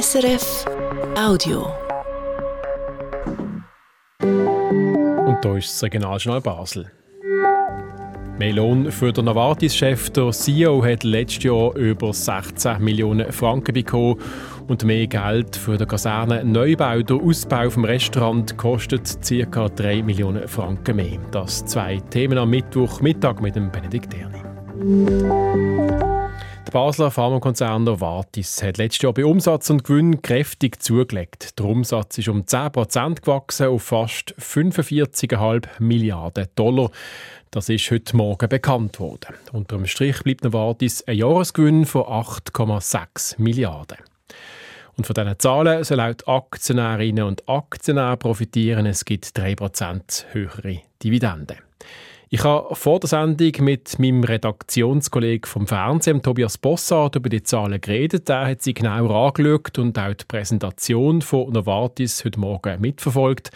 SRF Audio. Und da ist das Regionaljournal Basel. Melon für den Novartis-Chef, der CEO, hat letztes Jahr über 16 Millionen Franken bekommen und mehr Geld für den Kasernenneubau. Der Ausbau vom Restaurant kostet ca. 3 Millionen Franken mehr. Das zwei Themen am Mittwochmittag mit dem Benedikt Erni. Basler Pharmakonzern Novartis hat letztes Jahr bei Umsatz und Gewinn kräftig zugelegt. Der Umsatz ist um 10% gewachsen auf fast 45,5 Milliarden Dollar. Das ist heute Morgen bekannt worden. Unter dem Strich bleibt Novartis ein Jahresgewinn von 8,6 Milliarden. Und von diesen Zahlen sollen auch die Aktionärinnen und Aktionäre profitieren. Es gibt 3% höhere Dividenden. Ich habe vor der Sendung mit meinem Redaktionskollegen vom Fernsehen, Tobias Bossart, über die Zahlen geredet. Er hat sie genau angeschaut und auch die Präsentation von Novartis heute Morgen mitverfolgt.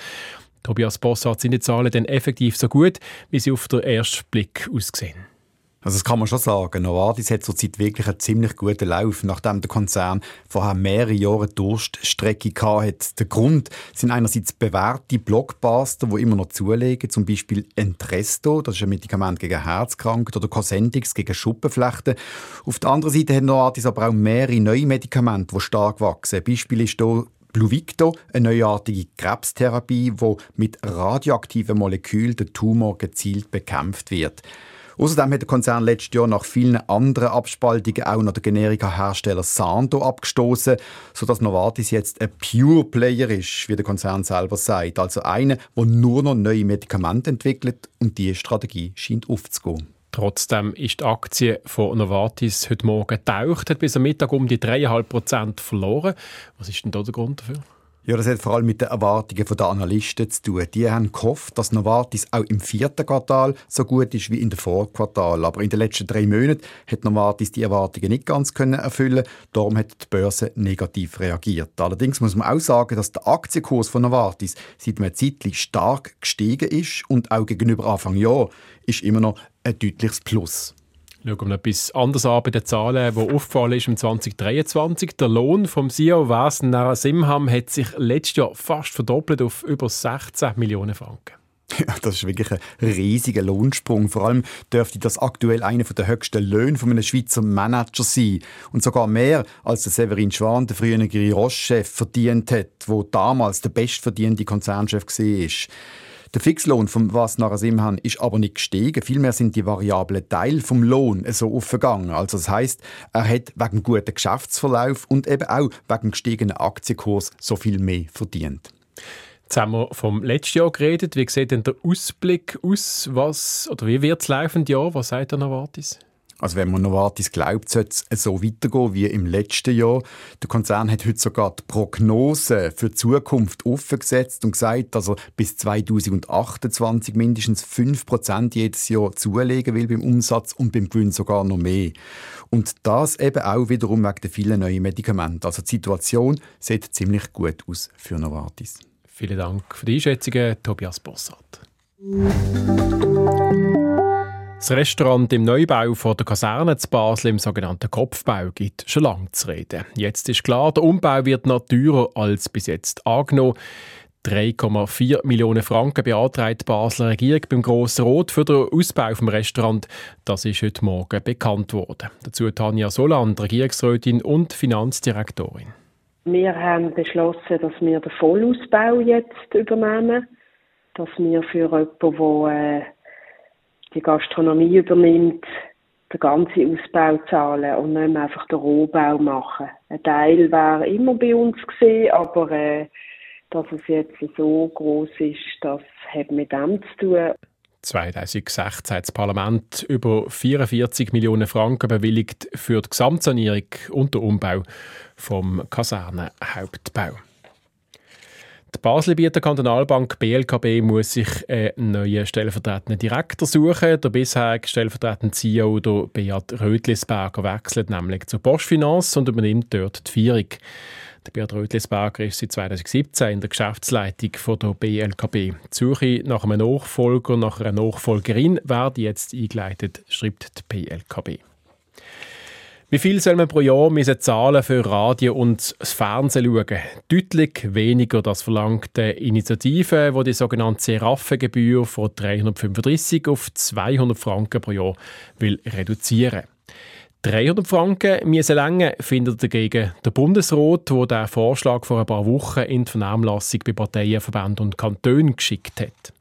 Tobias Bossart, sind die Zahlen denn effektiv so gut, wie sie auf den ersten Blick aussehen? Also das kann man schon sagen. Novartis hat zurzeit wirklich einen ziemlich guten Lauf, nachdem der Konzern vorher mehrere Jahre Durststrecke hatte. Der Grund sind einerseits bewährte Blockbuster, die immer noch zulegen, zum Beispiel Entresto, das ist ein Medikament gegen Herzkrankheit, oder Cosentix gegen Schuppenflechten. Auf der anderen Seite hat Novartis aber auch mehrere neue Medikamente, die stark wachsen. Beispiel ist hier Pluvicto, eine neuartige Krebstherapie, die mit radioaktiven Molekülen den Tumor gezielt bekämpft wird. Außerdem hat der Konzern letztes Jahr nach vielen anderen Abspaltungen auch noch den Generika-Hersteller Santo abgestoßen, sodass Novartis jetzt ein Pure Player ist, wie der Konzern selber sagt. Also einer, der nur noch neue Medikamente entwickelt und diese Strategie scheint aufzugehen. Trotzdem ist die Aktie von Novartis heute Morgen getaucht, hat bis am Mittag um die 3,5% verloren. Was ist denn da der Grund dafür? Ja, das hat vor allem mit den Erwartungen der Analysten zu tun. Die haben gehofft, dass Novartis auch im vierten Quartal so gut ist wie in den Vorquartal. Aber in den letzten drei Monaten hat Novartis die Erwartungen nicht ganz können erfüllen. Darum hat die Börse negativ reagiert. Allerdings muss man auch sagen, dass der Aktienkurs von Novartis seit einem Zeitpunkt stark gestiegen ist und auch gegenüber Anfang Jahr ist immer noch ein deutliches Plus. Schauen wir etwas anderes an bei den Zahlen, die aufgefallen ist im 2023. Der Lohn vom CEO Wasen Narasimham hat sich letztes Jahr fast verdoppelt auf über 16 Millionen Franken. Ja, das ist wirklich ein riesiger Lohnsprung. Vor allem dürfte das aktuell einer der höchsten Löhne von einem Schweizer Manager sein. Und sogar mehr als der Severin Schwan, der frühere Roche-Chef, verdient hat, wo damals der bestverdiente Konzernchef war. Der Fixlohn vom Was Narasimhan ist aber nicht gestiegen. Vielmehr sind die variablen Teile vom Lohn so aufgegangen. Also das heißt, er hat wegen gutem Geschäftsverlauf und eben auch wegen gestiegenen Aktienkurs so viel mehr verdient. Jetzt haben wir vom letzten Jahr geredet. Wie sieht denn der Ausblick aus? Was, oder wie wird es laufende Jahr? Was sagt der Novartis? Also wenn man Novartis glaubt, sollte es so weitergehen wie im letzten Jahr. Der Konzern hat heute sogar die Prognose für die Zukunft aufgesetzt und gesagt, dass er bis 2028 mindestens 5% jedes Jahr zulegen will beim Umsatz und beim Gewinn sogar noch mehr. Und das eben auch wiederum wegen der vielen neuen Medikamente. Also die Situation sieht ziemlich gut aus für Novartis. Vielen Dank für die Einschätzungen, Tobias Bossart. Das Restaurant im Neubau von der Kaserne zu Basel im sogenannten Kopfbau gibt schon lange zu reden. Jetzt ist klar, der Umbau wird noch teurer als bis jetzt angenommen. 3,4 Millionen Franken beantragt die Basler Regierung beim Grossen Rot für den Ausbau des Restaurant. Das ist heute Morgen bekannt worden. Dazu Tanja Soland, Regierungsrätin und Finanzdirektorin. Wir haben beschlossen, dass wir den Vollausbau jetzt übernehmen. Dass wir für jemanden, der äh, die Gastronomie übernimmt, den ganzen Ausbau zahlen und nicht mehr einfach den Rohbau machen. Ein Teil wäre immer bei uns gesehen, aber äh, dass es jetzt so groß ist, das hat mit dem zu tun. 2016 hat das Parlament über 44 Millionen Franken bewilligt für die Gesamtsanierung und den Umbau vom Kasernenhauptbau. Die Baselbieter Kantonalbank BLKB muss sich einen neuen stellvertretenden Direktor suchen. Der bisherige stellvertretende CEO, der Beat Rötlisberger, wechselt nämlich zur Postfinance und übernimmt dort die Führung. Der Beat Rötlisberger ist seit 2017 in der Geschäftsleitung von der BLKB. Die Suche nach einem Nachfolger, nach einer Nachfolgerin werde jetzt eingeleitet, schreibt die BLKB. Wie viel soll man pro Jahr müssen zahlen für Radio und das Fernsehen schauen? Deutlich weniger, das verlangt die Initiative, die die sogenannte Seraffengebühr von 335 auf 200 Franken pro Jahr will reduzieren 300 Franken müssen länger, findet dagegen der Bundesrat, der den Vorschlag vor ein paar Wochen in die Vernehmlassung bei Parteien, Verbänden und Kantonen geschickt hat.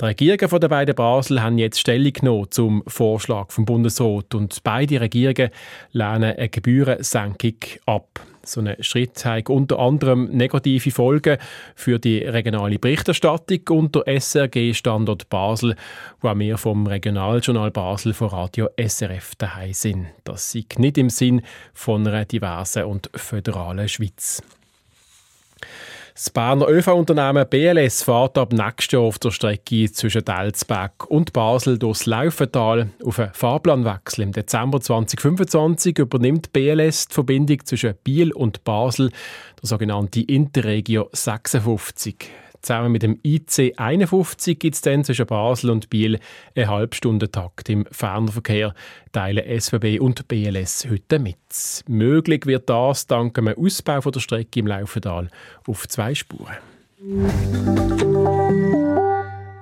Die Regierungen der beiden Basel haben jetzt Stellung genommen zum Vorschlag vom Bundesrat und beide Regierungen lehnen eine Gebührensenkung ab. So ein Schritt hat unter anderem negative Folgen für die regionale Berichterstattung und der SRG-Standort Basel, wo auch wir vom Regionaljournal Basel von Radio SRF daheim sind. Das sieht nicht im Sinn von einer diversen und föderalen Schweiz. Das Berner ÖV-Unternehmen BLS fährt ab nächstes Jahr auf der Strecke zwischen Delsberg und Basel durchs Laufental auf einen Fahrplanwechsel. Im Dezember 2025 übernimmt BLS die Verbindung zwischen Biel und Basel, der sogenannte Interregio 56. Zusammen mit dem IC 51 gibt es dann zwischen Basel und Biel einen Halbstundentakt im Fernverkehr, teilen SBB und BLS heute mit. Möglich wird das dank einem Ausbau der Strecke im Laufental auf zwei Spuren.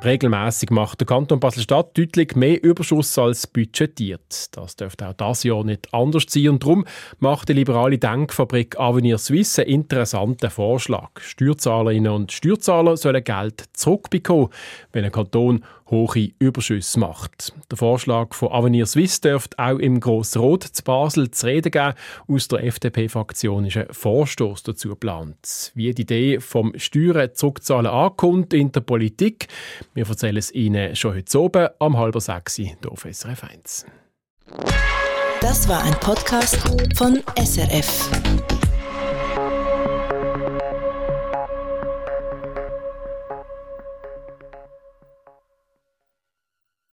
Regelmäßig macht der Kanton Basel-Stadt deutlich mehr Überschuss als budgetiert. Das dürfte auch das Jahr nicht anders sein und darum macht die liberale Denkfabrik Avenir Suisse einen interessanten Vorschlag. Steuerzahlerinnen und Steuerzahler sollen Geld zurückbekommen, wenn ein Kanton hohe Überschüsse macht. Der Vorschlag von Avenir Suisse dürfte auch im Grossen Rot zu Basel zu reden geben. Aus der FDP-Fraktion ist ein Vorstoß dazu geplant. Wie die Idee vom Steuern zurückzahlen ankommt in der Politik, wir erzählen es Ihnen schon heute oben am halber sechs hier auf SRF 1. Das war ein Podcast von SRF.